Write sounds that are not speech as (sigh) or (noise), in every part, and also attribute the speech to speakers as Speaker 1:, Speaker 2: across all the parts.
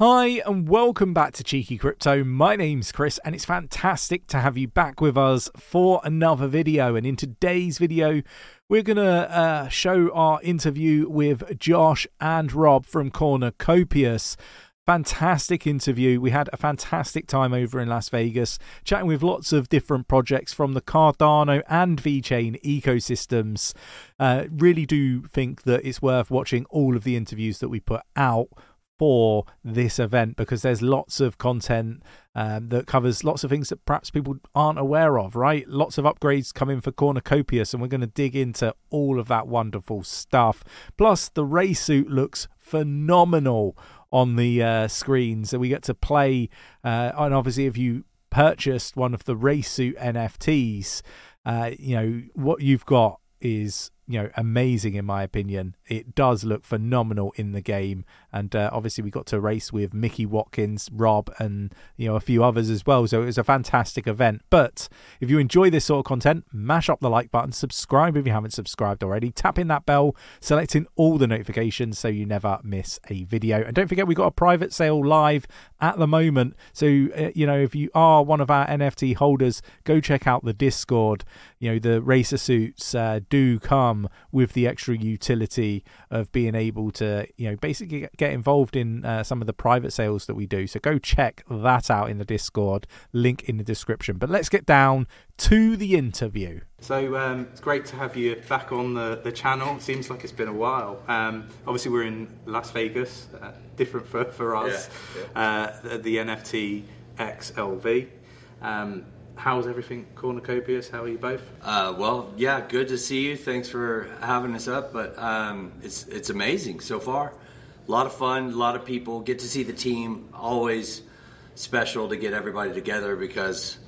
Speaker 1: Hi, and welcome back to Cheeky Crypto. My name's Chris, and it's fantastic to have you back with us for another video. And in today's video, we're going to uh, show our interview with Josh and Rob from Cornucopias. Fantastic interview. We had a fantastic time over in Las Vegas, chatting with lots of different projects from the Cardano and VeChain ecosystems. Uh, really do think that it's worth watching all of the interviews that we put out for this event because there's lots of content um, that covers lots of things that perhaps people aren't aware of, right? Lots of upgrades coming for Cornucopias, and we're going to dig into all of that wonderful stuff. Plus, the race suit looks phenomenal on the uh, screens, and we get to play. Uh, and obviously, if you purchased one of the race suit NFTs, uh, you know what you've got is you know amazing in my opinion. It does look phenomenal in the game, and uh, obviously we got to race with Mickey Watkins, Rob, and you know a few others as well. So it was a fantastic event. But if you enjoy this sort of content, mash up the like button, subscribe if you haven't subscribed already, tap in that bell, selecting all the notifications so you never miss a video. And don't forget we got a private sale live at the moment. So uh, you know if you are one of our NFT holders, go check out the Discord. You know the racer suits uh, do come with the extra utility of being able to you know basically get involved in uh, some of the private sales that we do. So go check that out in the Discord, link in the description. But let's get down to the interview.
Speaker 2: So um, it's great to have you back on the, the channel. It seems like it's been a while. Um, obviously, we're in Las Vegas, uh, different for, for us, yeah, yeah. Uh, the, the, NFT XLV. Um, how's everything cornucopias how are you both
Speaker 3: uh, well yeah good to see you thanks for having us up but um, it's it's amazing so far a lot of fun, a lot of people. Get to see the team. Always special to get everybody together because,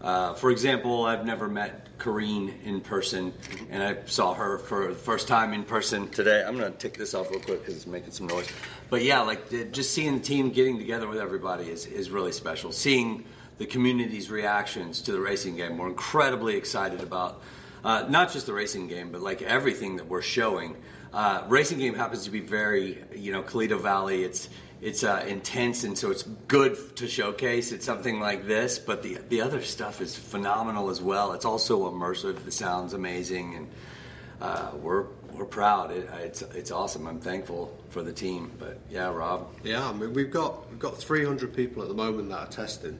Speaker 3: uh, for example, I've never met Karine in person, and I saw her for the first time in person today. I'm gonna take this off real quick because it's making some noise. But yeah, like just seeing the team getting together with everybody is, is really special. Seeing the community's reactions to the racing game, we're incredibly excited about. Uh, not just the racing game, but like everything that we're showing. Uh, racing game happens to be very, you know, Calito Valley. It's it's uh, intense, and so it's good to showcase. It's something like this, but the the other stuff is phenomenal as well. It's also immersive. The sound's amazing, and uh, we're we're proud. It, it's it's awesome. I'm thankful for the team. But yeah, Rob.
Speaker 4: Yeah, I mean we've got we've got 300 people at the moment that are testing.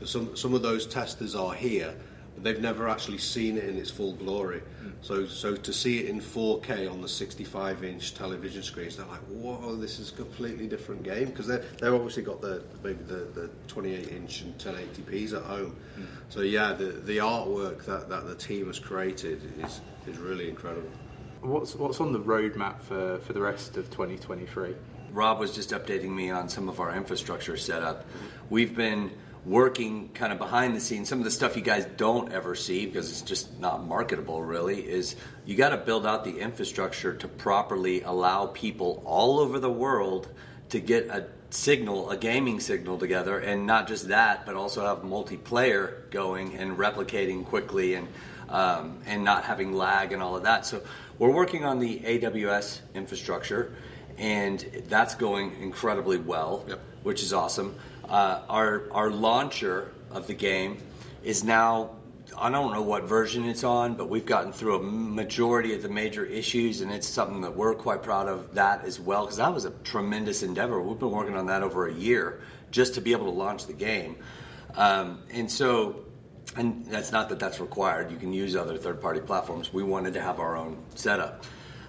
Speaker 4: So some some of those testers are here but they've never actually seen it in its full glory. Mm. So, so to see it in 4K on the 65-inch television screens, they're like, "Whoa, this is a completely different game." Because they they've obviously got the maybe the, the 28-inch and 1080p's at home. Mm. So yeah, the the artwork that, that the team has created is is really incredible.
Speaker 2: What's what's on the roadmap for for the rest of 2023?
Speaker 3: Rob was just updating me on some of our infrastructure setup. We've been working kind of behind the scenes. Some of the stuff you guys don't ever see because it's just not marketable, really, is you got to build out the infrastructure to properly allow people all over the world to get a signal, a gaming signal together, and not just that, but also have multiplayer going and replicating quickly and um, and not having lag and all of that. So we're working on the AWS infrastructure, and that's going incredibly well, yep. which is awesome. Uh, our our launcher of the game is now I don't know what version it's on, but we've gotten through a majority of the major issues, and it's something that we're quite proud of that as well, because that was a tremendous endeavor. We've been working on that over a year just to be able to launch the game. Um, and so, and that's not that that's required. You can use other third party platforms. We wanted to have our own setup.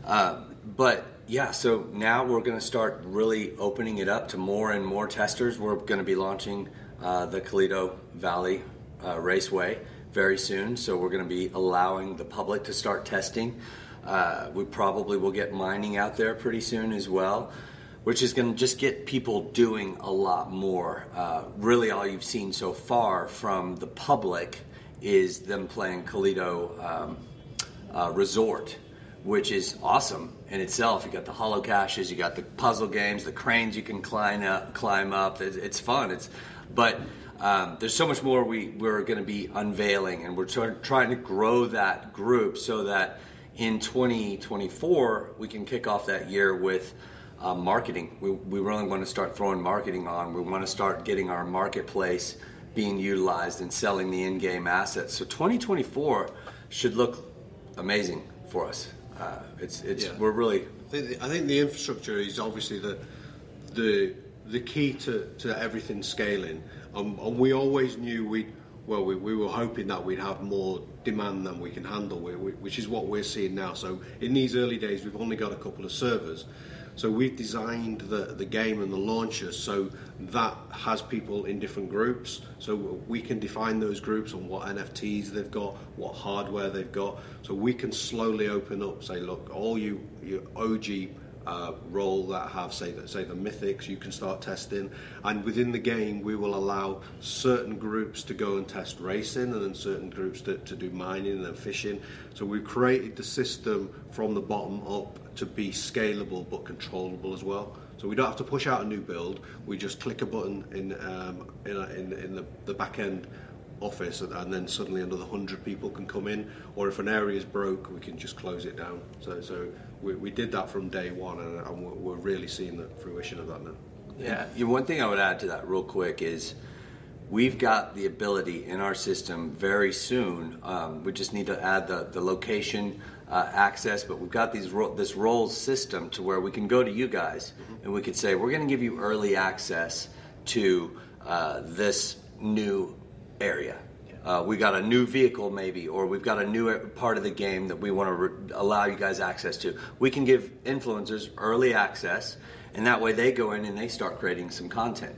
Speaker 3: Uh, but yeah, so now we're going to start really opening it up to more and more testers. We're going to be launching uh, the Colito Valley uh, Raceway very soon, so we're going to be allowing the public to start testing. Uh, we probably will get mining out there pretty soon as well, which is going to just get people doing a lot more. Uh, really, all you've seen so far from the public is them playing Colito um, uh, Resort which is awesome in itself. You got the holo caches, you got the puzzle games, the cranes you can climb up. Climb up. It's, it's fun. It's, but um, there's so much more we we're going to be unveiling, and we're try, trying to grow that group so that in 2024 we can kick off that year with uh, marketing. We, we really want to start throwing marketing on. We want to start getting our marketplace being utilized and selling the in-game assets. So 2024 should look amazing for us. Uh, it's it's
Speaker 4: Yeah.
Speaker 3: we're really
Speaker 4: I think, the, I think the infrastructure is obviously the the the key to, to everything scaling, um, and we always knew we well we, we were hoping that we'd have more demand than we can handle, which is what we're seeing now. So in these early days, we've only got a couple of servers. So we've designed the, the game and the launcher so that has people in different groups. So we can define those groups on what NFTs they've got, what hardware they've got. So we can slowly open up, say, look, all you, you OG uh, role that have say say the mythics you can start testing. And within the game we will allow certain groups to go and test racing and then certain groups to, to do mining and fishing. So we've created the system from the bottom up to be scalable but controllable as well. So we don't have to push out a new build. We just click a button in um, in, a, in, in the, the back end office and then suddenly another 100 people can come in. Or if an area is broke we can just close it down. So so we, we did that from day one and, and we're, we're really seeing the fruition of that now
Speaker 3: Yeah. You know, one thing I would add to that real quick is we've got the ability in our system very soon. Um, we just need to add the, the location uh, access, but we've got these ro- this roles system to where we can go to you guys and we could say we're going to give you early access to uh, this new area. Uh, we got a new vehicle maybe, or we've got a new part of the game that we want to re- allow you guys access to. We can give influencers early access, and that way they go in and they start creating some content.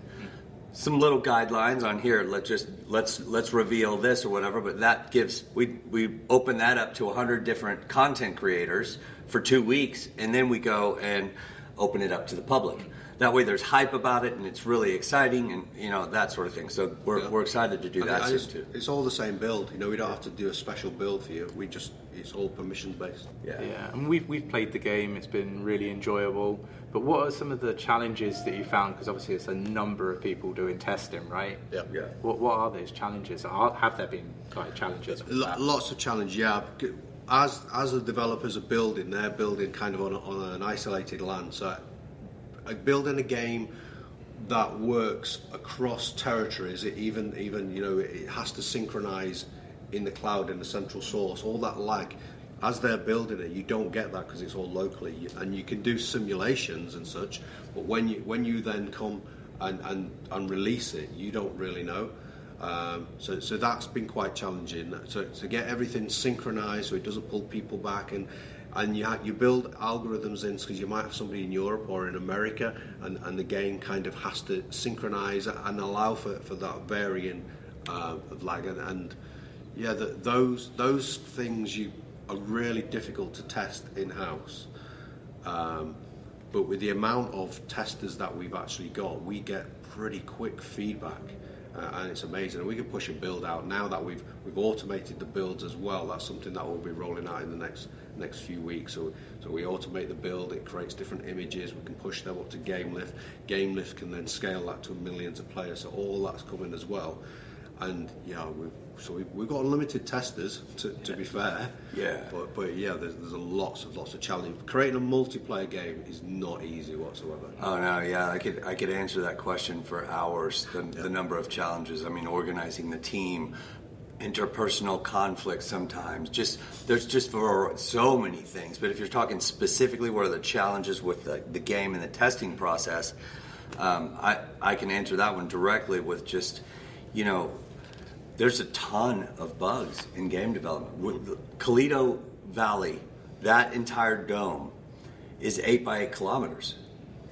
Speaker 3: Some little guidelines on here. Let's just let's let's reveal this or whatever. But that gives we we open that up to hundred different content creators for two weeks, and then we go and open it up to the public. That way, there's hype about it, and it's really exciting, and you know that sort of thing. So we're,
Speaker 4: Yeah.
Speaker 3: we're excited to do
Speaker 4: And
Speaker 3: that
Speaker 4: it-
Speaker 3: soon
Speaker 4: it's,
Speaker 3: too.
Speaker 4: it's all the same build you know we don't have to do a special build for you we just it's all permission based
Speaker 3: Yeah.
Speaker 1: Yeah, and we've we've played the game. It's been really enjoyable. But what are some of the challenges that you found? Because obviously, it's a number of people doing testing, right?
Speaker 4: Yeah.
Speaker 3: Yeah.
Speaker 1: What what are those challenges? Are, have there been like challenges? With
Speaker 4: Lo-
Speaker 1: that?
Speaker 4: Lots of challenge, yeah. As as the developers are building, they're building kind of on, on an isolated land. So, building a game that works across territories, it even even you know it has to synchronize in the cloud in the central source. All that lag, as they're building it, you don't get that because it's all locally, and you can do simulations and such. But when you when you then come and and, and release it, you don't really know. Um, so, so that's been quite challenging. So to get everything synchronized so it doesn't pull people back and and you ha- you build algorithms in because you might have somebody in Europe or in America and, and the game kind of has to synchronize and allow for, for that varying uh, of lag and, and yeah the, those those things you are really difficult to test in house. Um, but with the amount of testers that we've actually got, we get pretty quick feedback, uh, and it's amazing. And we can push a build out now that we've we've automated the builds as well. That's something that we'll be rolling out in the next next few weeks. So so we automate the build. It creates different images. We can push them up to GameLift. GameLift can then scale that to millions of players. So all that's coming as well. And yeah, we've, so we've, we've got unlimited testers. To, to be fair,
Speaker 3: Yeah.
Speaker 4: But, but yeah, there's, there's a lots of lots of challenge. Creating a multiplayer game is not easy whatsoever.
Speaker 3: Oh no, yeah, I could I could answer that question for hours. The, the number of challenges. I mean, organizing the team, interpersonal conflicts. Sometimes, just there's just for so many things. But if you're talking specifically, what are the challenges with the, the game and the testing process? Um, I I can answer that one directly with just, you know, there's a ton of bugs in game development. With the Toledo Valley, that entire dome is eight by eight kilometers.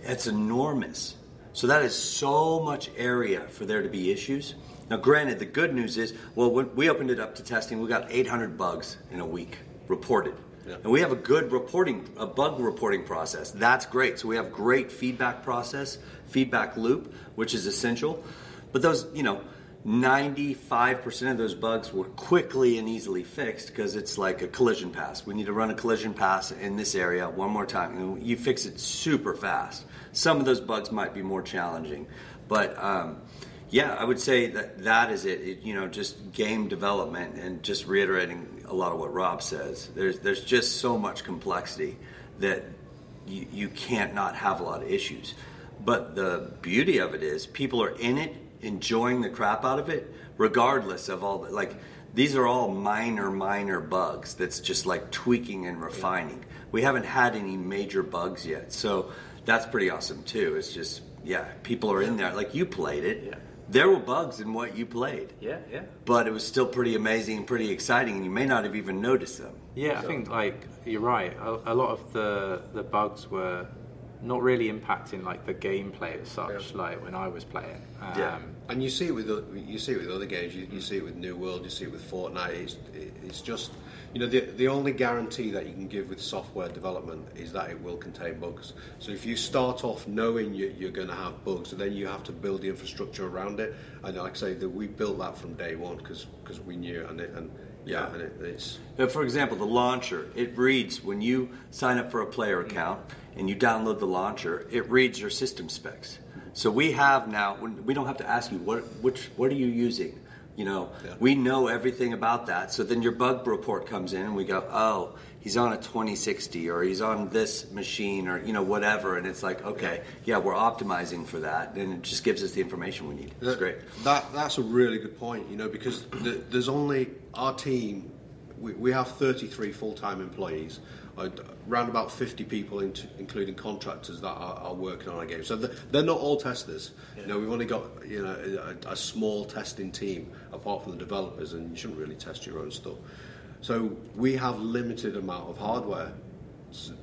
Speaker 3: That's enormous. So that is so much area for there to be issues. Now, granted, the good news is, well, when we opened it up to testing, we got 800 bugs in a week reported.
Speaker 4: Yeah.
Speaker 3: And we have a good reporting, a bug reporting process. That's great. So we have great feedback process, feedback loop, which is essential. But those, you know, 95% of those bugs were quickly and easily fixed because it's like a collision pass. We need to run a collision pass in this area one more time. And you fix it super fast. Some of those bugs might be more challenging. But um, yeah, I would say that that is it. it. You know, just game development and just reiterating a lot of what Rob says. There's, there's just so much complexity that you, you can't not have a lot of issues. But the beauty of it is people are in it, enjoying the crap out of it, regardless of all the like. These are all minor, minor bugs that's just like tweaking and refining. We haven't had any major bugs yet, so that's pretty awesome too. It's just yeah, people are in there. Like you played it.
Speaker 1: Yeah.
Speaker 3: There were bugs in what you played.
Speaker 1: Yeah, yeah.
Speaker 3: But it was still pretty amazing and pretty exciting, and you may not have even noticed them.
Speaker 1: Yeah, I think like you're right. A, a lot of the the bugs were not really impacting like the gameplay as such.
Speaker 4: Yeah.
Speaker 1: Like when I was playing. Um,
Speaker 3: Yeah.
Speaker 4: And you see it with you see it with other games. You, you see it with New World. You see it with Fortnite. It's, it's just you know the the only guarantee that you can give with software development is that it will contain bugs. So if you start off knowing you, you're going to have bugs, then you have to build the infrastructure around it. And like I say, that we built that from day one because we knew and it, and yeah, it,
Speaker 3: Now, for example, the launcher, it reads when you sign up for a player account and you download the launcher, it reads your system specs. So we have now, we don't have to ask you what which what are you using. You know,
Speaker 4: Yeah.
Speaker 3: we know everything about that. So then your bug report comes in, and we go, "Oh, he's on a 2060, or he's on this machine, or you know, whatever." And it's like, okay, yeah, we're optimizing for that, and it just gives us the information we need.
Speaker 4: that's
Speaker 3: great.
Speaker 4: That that's a really good point. You know, because the, there's only our team. We, we have 33 full-time employees, uh, around about 50 people, in, including contractors that are, are working on our game. So the, they're not all testers. You know, we've only got you know a, a small testing team apart from the developers, and you shouldn't really test your own stuff. So we have limited amount of hardware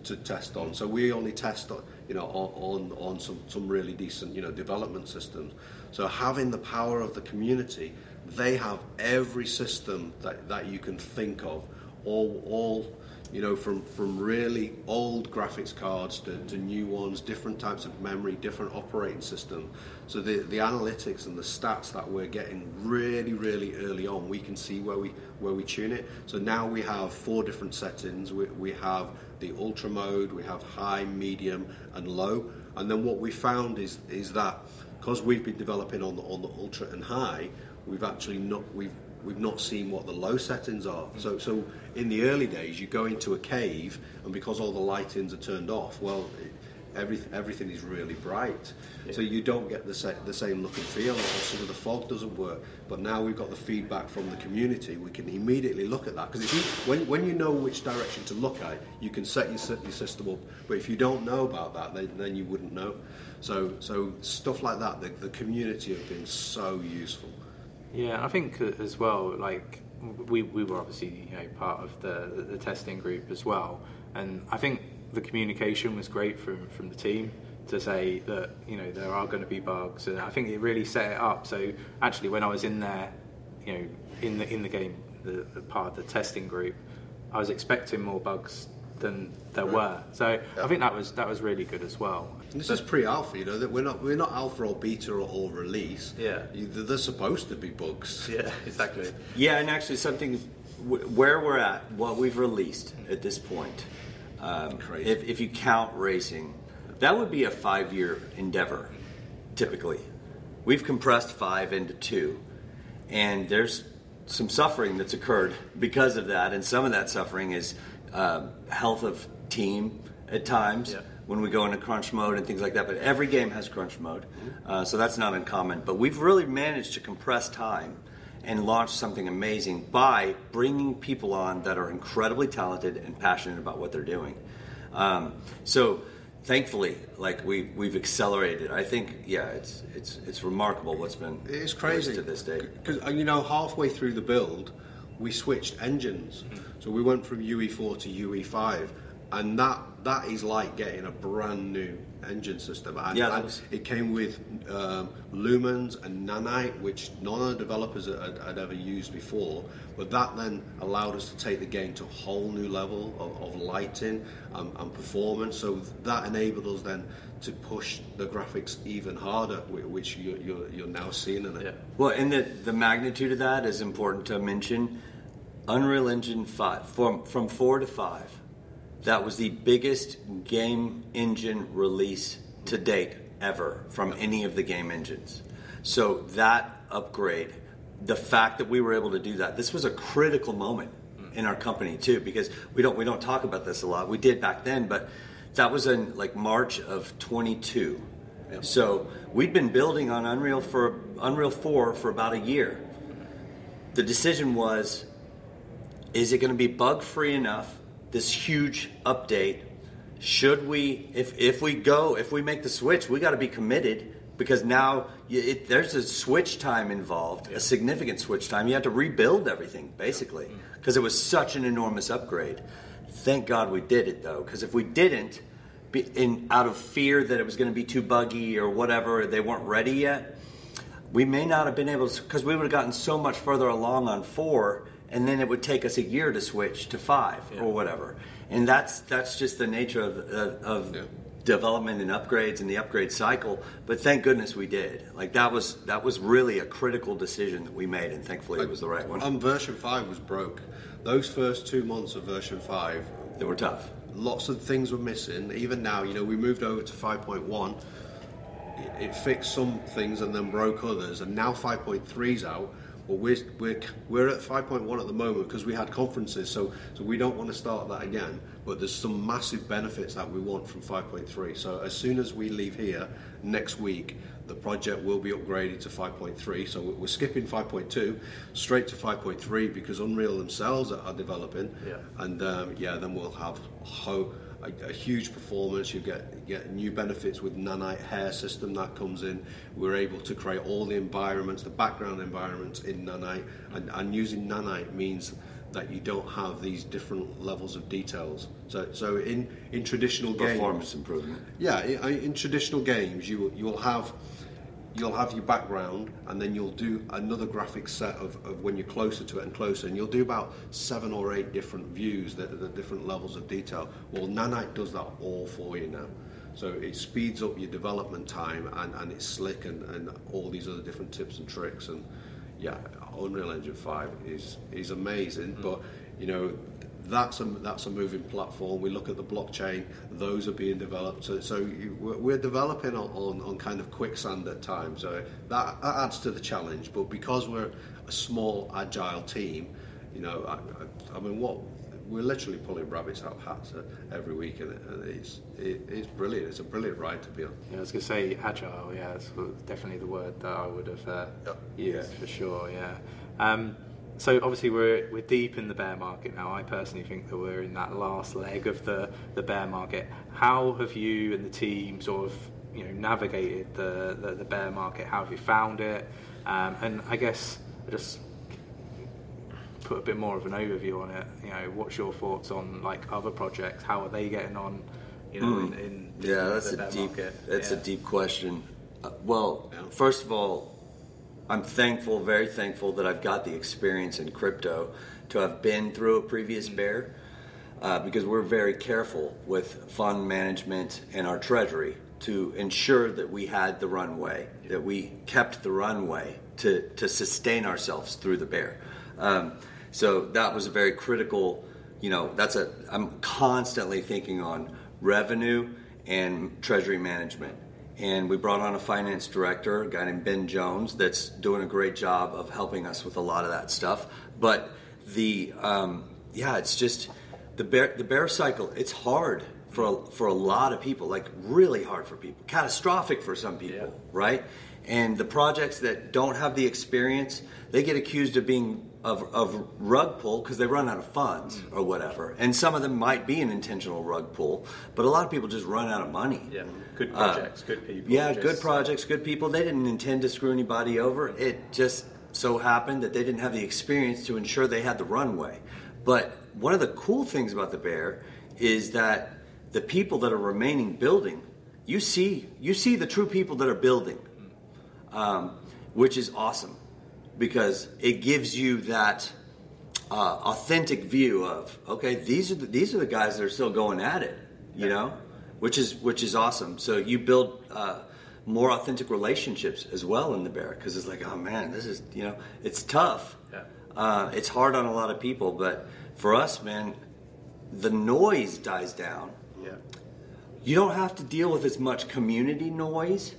Speaker 4: to test on. So we only test on, you know, on, on some, some really decent, you know, development systems. So having the power of the community, they have every system that, that you can think of, all, all you know, from, from really old graphics cards to, to new ones, different types of memory, different operating system. So the, the analytics and the stats that we're getting really, really early on, we can see where we where we tune it. So now we have four different settings. We, we have the ultra mode, we have high, medium, and low. And then what we found is is that because we've been developing on the on the ultra and high, we've actually not we've we've not seen what the low settings are. So so in the early days, you go into a cave, and because all the lightings are turned off, well. It, Everything, everything is really bright, so you don't get the, sa- the same look and feel. Or some of the fog doesn't work. But now we've got the feedback from the community. We can immediately look at that because when, when you know which direction to look at, you can set your, sy- your system up. But if you don't know about that, then, then you wouldn't know. So so stuff like that, the, the community have been so useful.
Speaker 1: Yeah, I think as well, like we, we were obviously you know part of the, the, the testing group as well, and I think the communication was great from from the team to say that you know there are going to be bugs, and I think it really set it up. So actually, when I was in there, you know, in the in the game, the, the part of the testing group, I was expecting more bugs than there mm. were. So I think that was that was really good as well.
Speaker 4: And this is pre-alpha, you know. That we're not we're not alpha or beta or, or release.
Speaker 1: Yeah.
Speaker 4: You, they're supposed to be bugs. (laughs)
Speaker 1: Yeah, exactly.
Speaker 3: Yeah, and actually, something where we're at, what we've released at this point, um,
Speaker 4: Crazy.
Speaker 3: if, if you count racing, that would be a five year endeavor, typically. We've compressed five into two, and there's some suffering that's occurred because of that, and some of that suffering is um health of team at times
Speaker 1: Yeah.
Speaker 3: When we go into crunch mode and things like that. But every game has crunch mode, uh, so that's not uncommon. But we've really managed to compress time and launch something amazing by bringing people on that are incredibly talented and passionate about what they're doing. Um, so thankfully, like we we've accelerated. I think yeah, it's it's it's remarkable what's been
Speaker 4: It's crazy
Speaker 3: to this day.
Speaker 4: Because you know, halfway through the build, we switched engines. So we went from UE4 to UE5, and that that is like getting a brand new engine system. And,
Speaker 3: Yeah, that
Speaker 4: and
Speaker 3: was-
Speaker 4: it came with um, lumens and nanite, which none of the developers had, had ever used before. But that then allowed us to take the game to a whole new level of, of lighting and, and performance. So that enabled us then to push the graphics even harder, which you're, you're, you're now seeing in it.
Speaker 1: Yeah.
Speaker 3: Well, and the, the magnitude of that is important to mention. Unreal Engine 5, from, from 4 to 5, that was the biggest game engine release to date ever from any of the game engines. So that upgrade, the fact that we were able to do that, this was a critical moment in our company too, because we don't we don't talk about this a lot. We did back then, but That was in like March of 22. So we'd been building on Unreal for Unreal 4 for about a year. The decision was is it going to be bug free enough this huge update should we if if we go if we make the switch we got to be committed because now it, there's a switch time involved a significant switch time. You have to rebuild everything basically because mm. it was such an enormous upgrade. Thank god we did it though because if we didn't be in out of fear that it was going to be too buggy or whatever they weren't ready yet we may not have been able to because we would have gotten so much further along on four and then it would take us a year to switch to five
Speaker 1: Yeah.
Speaker 3: or whatever and that's that's just the nature of, of, of
Speaker 4: Yeah.
Speaker 3: development and upgrades and the upgrade cycle but thank goodness we did like that was that was really a critical decision that we made and thankfully it was the right one
Speaker 4: And version 5 was broke. Those first two months of version 5,
Speaker 3: they were tough
Speaker 4: lots of things were missing. Even now, you know, we moved over to 5.1. It, it fixed some things and then broke others, and now 5.3's out. But we're, we're, we're at 5.1 at the moment because we had conferences, so, so we don't want to start that again. But there's some massive benefits that we want from 5.3. So as soon as we leave here next week, the project will be upgraded to 5.3. So we're skipping 5.2 straight to 5.3 because Unreal themselves are, are developing.
Speaker 1: Yeah.
Speaker 4: And um, yeah, then we'll have ho- a, a huge performance. You get you get new benefits with nanite hair system that comes in. We're able to create all the environments, the background environments in nanite, and, and using nanite means that you don't have these different levels of details. So so in in traditional games,
Speaker 3: performance improvement
Speaker 4: yeah, in, in traditional games, you will you'll have you'll have your background, and then you'll do another graphic set of, of when you're closer to it and closer, and you'll do about seven or eight different views, the, the different levels of detail. Well, Nanite does that all for you now. So it speeds up your development time, and, and it's slick, and, and all these other different tips and tricks, and yeah, Unreal Engine Five is is amazing, but you know that's a that's a moving platform. We look at the blockchain; those are being developed. So, so you, we're developing on, on, on kind of quicksand at times. So that, that adds to the challenge. But because we're a small, agile team, you know, I, I, I mean, what we're literally pulling rabbits out of hats every week, and, it, and it's it, it's brilliant. It's a brilliant ride to be on.
Speaker 1: Yeah, I was going to say agile. Yeah, that's definitely the word that I would have uh, used for sure. Yeah. Um, so obviously we're we're deep in the bear market now. I personally think that we're in that last leg of the the bear market. How have you and the team sort of you know navigated the the, the bear market? How have you found it? Um, and I guess I just put a bit more of an overview on it. You know, what's your thoughts on like other projects? How are they getting on? You know, in, in
Speaker 3: Yeah, that's
Speaker 1: the
Speaker 3: a
Speaker 1: bear
Speaker 3: deep.
Speaker 1: market?
Speaker 3: That's
Speaker 1: Yeah.
Speaker 3: a deep question. Uh, well,
Speaker 4: Yeah.
Speaker 3: first of all, I'm thankful, very thankful that I've got the experience in crypto to have been through a previous bear, uh, because we're very careful with fund management and our treasury to ensure that we had the runway, that we kept the runway to to sustain ourselves through the bear. Um, so that was a very critical. You know, that's a. I'm constantly thinking on revenue and treasury management. And we brought on a finance director, a guy named Ben Jones, that's doing a great job of helping us with a lot of that stuff. But the um, yeah, it's just the bear the bear cycle. It's hard for a, for a lot of people, like really hard for people, catastrophic for some people,
Speaker 1: Yeah.
Speaker 3: right? And the projects that don't have the experience, they get accused of being of, of rug pull because they run out of funds or whatever. And some of them might be an intentional rug pull, but a lot of people just run out of money.
Speaker 1: Yeah, good
Speaker 3: Uh,
Speaker 1: projects, good people.
Speaker 3: Yeah,
Speaker 1: just-
Speaker 3: good projects, good people. They didn't intend to screw anybody over. It just so happened that they didn't have the experience to ensure they had the runway. But one of the cool things about the bear is that the people that are remaining building, you see, you see the true people that are building, um, which is awesome because it gives you that uh, authentic view of okay, these are the, these are the guys that are still going at it, you know, which is which is awesome. So you build uh, more authentic relationships as well in the bear because it's like oh man, this is you know it's tough.
Speaker 1: Yeah.
Speaker 3: Uh, it's hard on a lot of people, but for us, man, the noise dies down
Speaker 1: Yeah.
Speaker 3: you don't have to deal with as much community noise.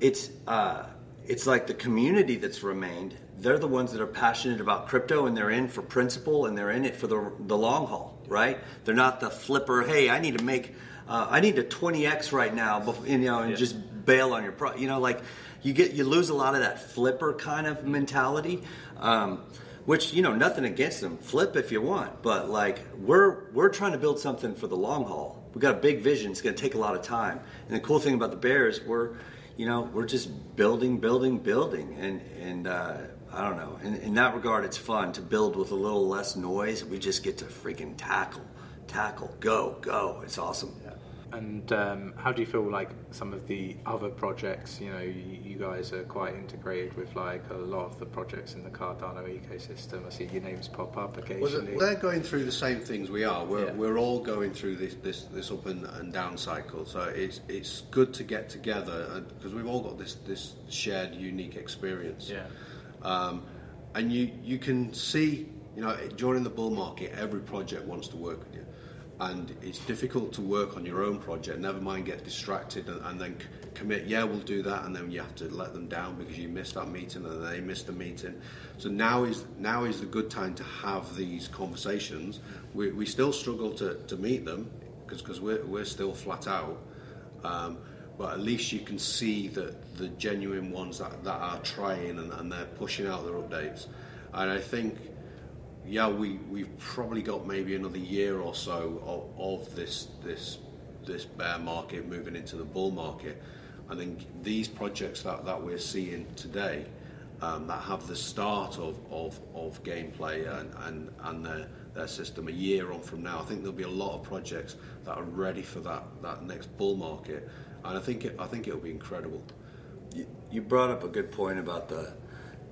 Speaker 3: It's uh, it's like the community that's remained. They're the ones that are passionate about crypto and they're in for principle and they're in it for the the long haul, right? They're not the flipper. Hey, I need to make uh, I need a 20x right now, you know, and yeah. just bail on your pro. You know, like you get you lose a lot of that flipper kind of mentality. Um, which you know nothing against them flip if you want but like we're we're trying to build something for the long haul We've got a big vision it's going to take a lot of time and the cool thing about the bears we're you know we're just building building building and and uh, i don't know in, in that regard it's fun to build with a little less noise we just get to freaking tackle tackle go go it's awesome
Speaker 1: and um, how do you feel like some of the other projects? You know, you, you, guys are quite integrated with like a lot of the projects in the Cardano ecosystem. I see your names pop up occasionally.
Speaker 4: Well, they're going through the same things we are. We're, yeah. we're all going through this, this, this up and, and down cycle. So it's it's good to get together because we've all got this this shared unique experience.
Speaker 1: Yeah.
Speaker 4: Um, and you you can see you know during the bull market every project wants to work with you and it's difficult to work on your own project. Never mind get distracted and, and, then commit. Yeah, we'll do that, and then you have to let them down because you missed that meeting and they missed the meeting. So now is now is the good time to have these conversations. We, we still struggle to, to meet them because because we're we're still flat out. Um, but at least you can see that the genuine ones that, that are trying and, and they're pushing out their updates. And I think yeah, we we've probably got maybe another year or so of, of this this this bear market moving into the bull market. I think these projects that, that we're seeing today um, that have the start of, of, of gameplay and, and, and their, their system a year on from now, I think there'll be a lot of projects that are ready for that, that next bull market. And I think it, I think it'll be incredible.
Speaker 3: You, you brought up a good point about the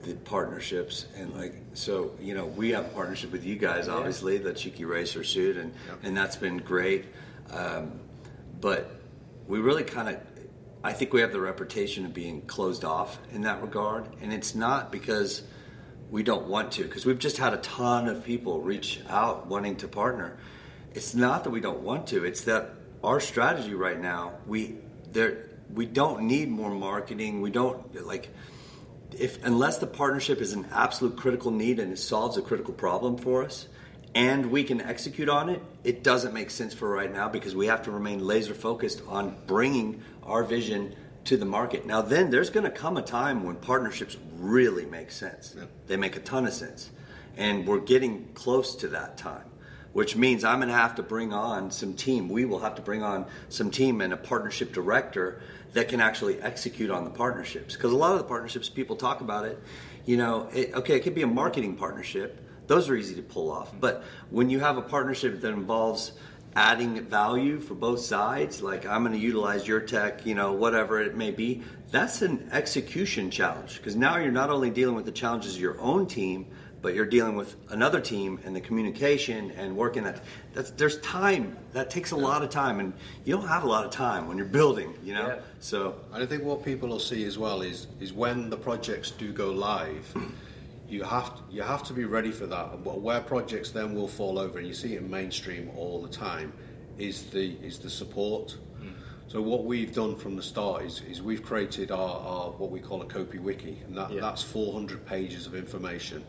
Speaker 3: the partnerships and like so you know we have a partnership with you guys obviously yeah. the cheeky racer suit and yep. and that's been great um, but we really kind of i think we have the reputation of being closed off in that regard and it's not because we don't want to because we've just had a ton of people reach out wanting to partner it's not that we don't want to it's that our strategy right now we there we don't need more marketing. We don't like if unless the partnership is an absolute critical need and it solves a critical problem for us and we can execute on it it doesn't make sense for right now because we have to remain laser focused on bringing our vision to the market. Now then there's going to come a time when partnerships really make sense. Yeah. they make a ton of sense. And we're getting close to that time which means i'm going to have to bring on some team we will have to bring on some team and a partnership director that can actually execute on the partnerships. Because a lot of the partnerships, people talk about it, you know, it, okay, it could be a marketing partnership. Those are easy to pull off. But when you have a partnership that involves adding value for both sides, like I'm going to utilize your tech, you know, whatever it may be, that's an execution challenge. Because now you're not only dealing with the challenges of your own team, but you're dealing with another team and the communication and working that that's there's time that takes a lot of time and you don't have a lot of time when you're building you know yeah. so
Speaker 4: and i think what people will see as well is is when the projects do go live you have to, you have to be ready for that and where projects then will fall over and you see it in mainstream all the time is the is the support mm. so what we've done from the start is, is we've created our, our what we call a Copi Wiki, and that, yeah. that's 400 pages of information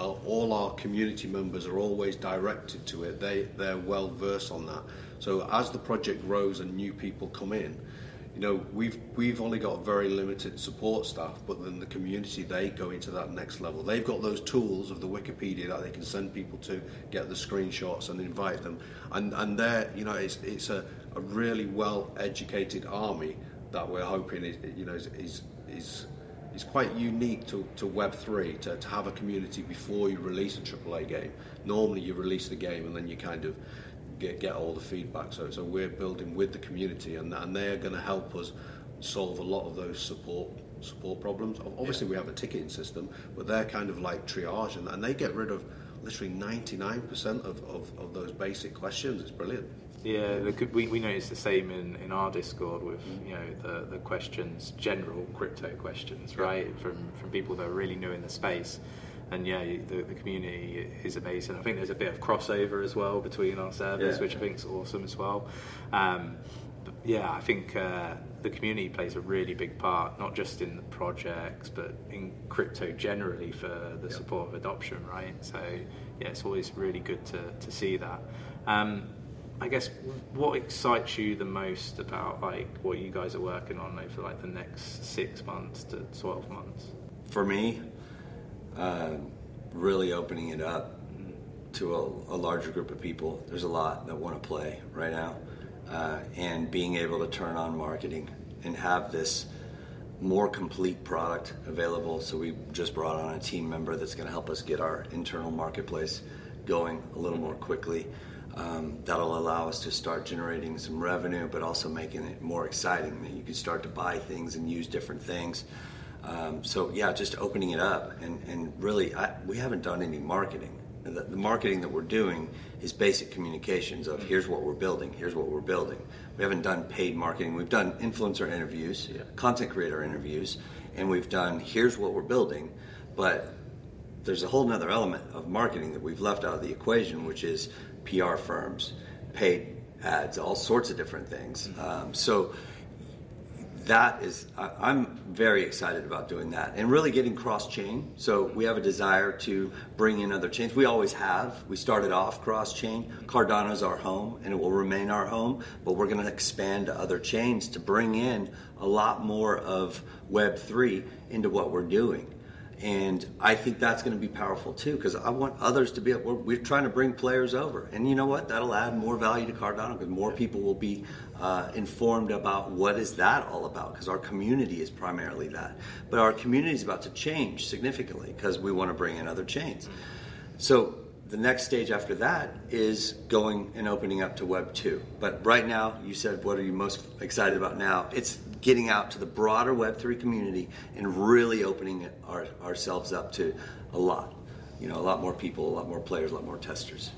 Speaker 4: uh, all our community members are always directed to it. They they're well versed on that. So as the project grows and new people come in, you know we've we've only got very limited support staff, but then the community they go into that next level. They've got those tools of the Wikipedia that they can send people to, get the screenshots and invite them, and and they're you know it's it's a, a really well educated army that we're hoping is you know is is, is it's quite unique to, to Web3 to, to have a community before you release a AAA game. Normally, you release the game and then you kind of get, get all the feedback. So, so we're building with the community, and, and they are going to help us solve a lot of those support support problems. Obviously, yeah. we have a ticketing system, but they're kind of like triage, and, and they get rid of literally 99% of, of, of those basic questions. It's brilliant.
Speaker 1: Yeah, the, we, we noticed the same in, in our Discord with you know the, the questions, general crypto questions, right, from from people that are really new in the space, and yeah, the, the community is amazing. I think there's a bit of crossover as well between our servers, yeah. which I think is awesome as well. Um, but yeah, I think uh, the community plays a really big part, not just in the projects, but in crypto generally for the yep. support of adoption, right? So yeah, it's always really good to, to see that. Um, I guess what excites you the most about like what you guys are working on over like the next six months to twelve months?
Speaker 3: For me, uh, really opening it up to a, a, larger group of people. There's a lot that want to play right now, uh, and being able to turn on marketing and have this more complete product available. So we just brought on a team member that's going to help us get our internal marketplace going a little more quickly. Um, that'll allow us to start generating some revenue, but also making it more exciting. That you can start to buy things and use different things. Um, so yeah, just opening it up and, and really, I, we haven't done any marketing. The, the, marketing that we're doing is basic communications of here's what we're building, here's what we're building. We haven't done paid marketing. We've done influencer interviews, yeah. content creator interviews, and we've done here's what we're building, but there's a whole other element of marketing that we've left out of the equation, which is PR firms, paid ads, all sorts of different things. Mm-hmm. Um, so that is, I, am very excited about doing that and really getting cross chain. So we have a desire to bring in other chains. We always have. We started off cross chain. Cardano is our home and it will remain our home, but we're going to expand to other chains to bring in a lot more of Web3 into what we're doing and I think that's going to be powerful too because I want others to be. We're, we're, trying to bring players over, and you know what? That'll add more value to Cardano because more people will be uh, informed about what is that all about because our community is primarily that. But our community is about to change significantly because we want to bring in other chains. So the next stage after that is going and opening up to Web 2. But right now, you said, what are you most excited about now? It's getting out to the broader Web3 community and really opening our, ourselves up to a lot. You know, a lot more people, a lot more players, a lot more testers.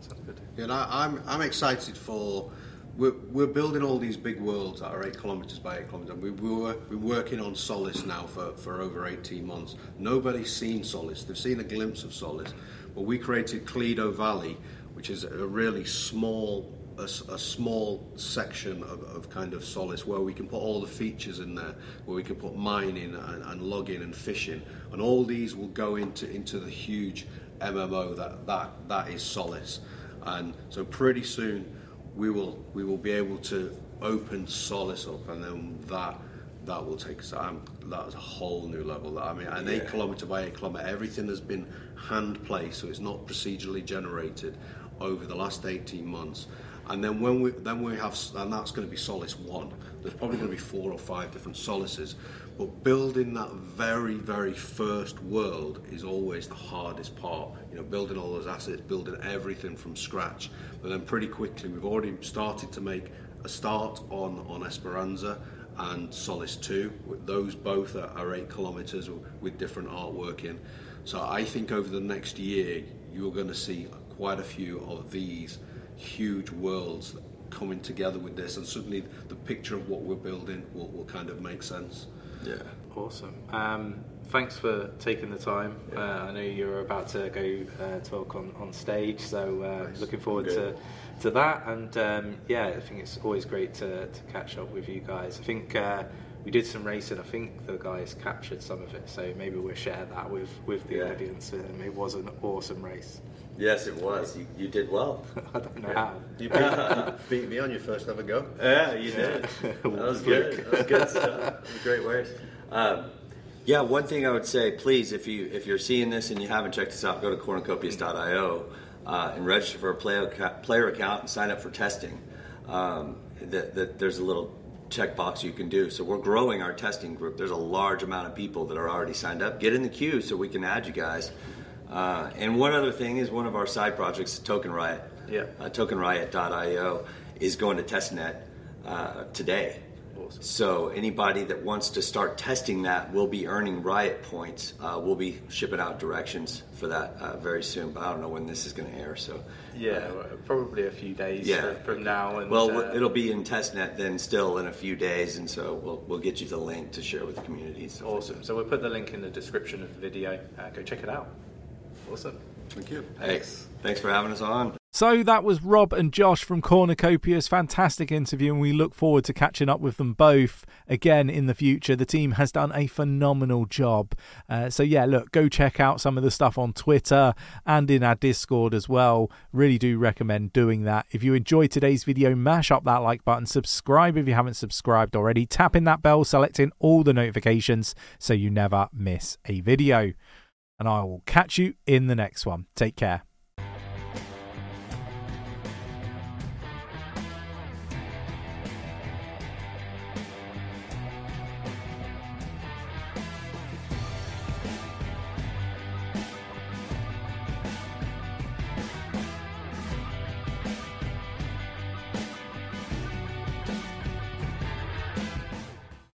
Speaker 4: Sounds good. Yeah, and I, I'm, I'm excited for we're, we're building all these big worlds that are eight kilometres by eight kilometres. We, we were, we're working on Solace now for, for over 18 months. Nobody's seen Solace. They've seen a glimpse of Solace. But we created Cledo Valley, which is a really small a, a, small section of, of, kind of Solace where we can put all the features in there, where we can put mining and, and logging and fishing, and all these will go into into the huge MMO that that that is Solace, and so pretty soon we will we will be able to open Solace up, and then that that will take us. Um, that's a whole new level. I mean, an yeah. eight kilometer by eight kilometer, everything has been hand placed, so it's not procedurally generated over the last 18 months. And then when we then we have, and that's going to be Solace one. There's probably going to be four or five different Solaces, but building that very very first world is always the hardest part. You know, building all those assets, building everything from scratch. But then pretty quickly, we've already started to make a start on on Esperanza and Solace 2. Those both are, are eight kilometres with different artwork in. So I think over the next year, you're going to see quite a few of these huge worlds coming together with this, and suddenly the picture of what we're building will, will kind of make sense.
Speaker 3: Yeah.
Speaker 1: Awesome. Um, thanks for taking the time. Yeah. Uh, I know you're about to go uh, talk on, on stage, so uh, nice. looking forward to, to that. And um, yeah, I think it's always great to, to catch up with you guys. I think uh, we did some racing. I think the guys captured some of it, so maybe we'll share that with, with the yeah. audience. Um, it was an awesome race.
Speaker 3: Yes, it was. You, you did well. (laughs)
Speaker 1: I don't know how. (laughs)
Speaker 4: You beat, beat, me on your first ever go.
Speaker 3: Yeah, you did. (laughs) that was good. That was good stuff. Was great race. Um, yeah, one thing I would say, please, if you if you're seeing this and you haven't checked us out, go to cornucopias.io uh, and register for a player, player account and sign up for testing. Um, that, that there's a little checkbox you can do. So we're growing our testing group. There's a large amount of people that are already signed up. Get in the queue so we can add you guys. Uh, and one other thing is one of our side projects, Token Riot.
Speaker 1: Yeah.
Speaker 3: Uh, TokenRiot.io is going to testnet uh, today. Awesome. So anybody that wants to start testing that will be earning Riot points. Uh, we'll be shipping out directions for that uh, very soon, but I don't know when this is going to air. So
Speaker 1: yeah, uh, probably a few days yeah. from now. And,
Speaker 3: well, uh, it'll be in testnet then still in a few days, and so we'll we'll get you the link to share with the community.
Speaker 1: Awesome. Like so we'll put the link in the description of the video. Uh, go check it out. Awesome.
Speaker 4: Thank you.
Speaker 3: Thanks. Thanks for having us on.
Speaker 1: So that was Rob and Josh from Cornucopias. Fantastic interview, and we look forward to catching up with them both again in the future. The team has done a phenomenal job. Uh, so, yeah, look, go check out some of the stuff on Twitter and in our Discord as well. Really do recommend doing that. If you enjoyed today's video, mash up that like button, subscribe if you haven't subscribed already, tap in that bell, selecting all the notifications so you never miss a video. And I will catch you in the next one. Take care.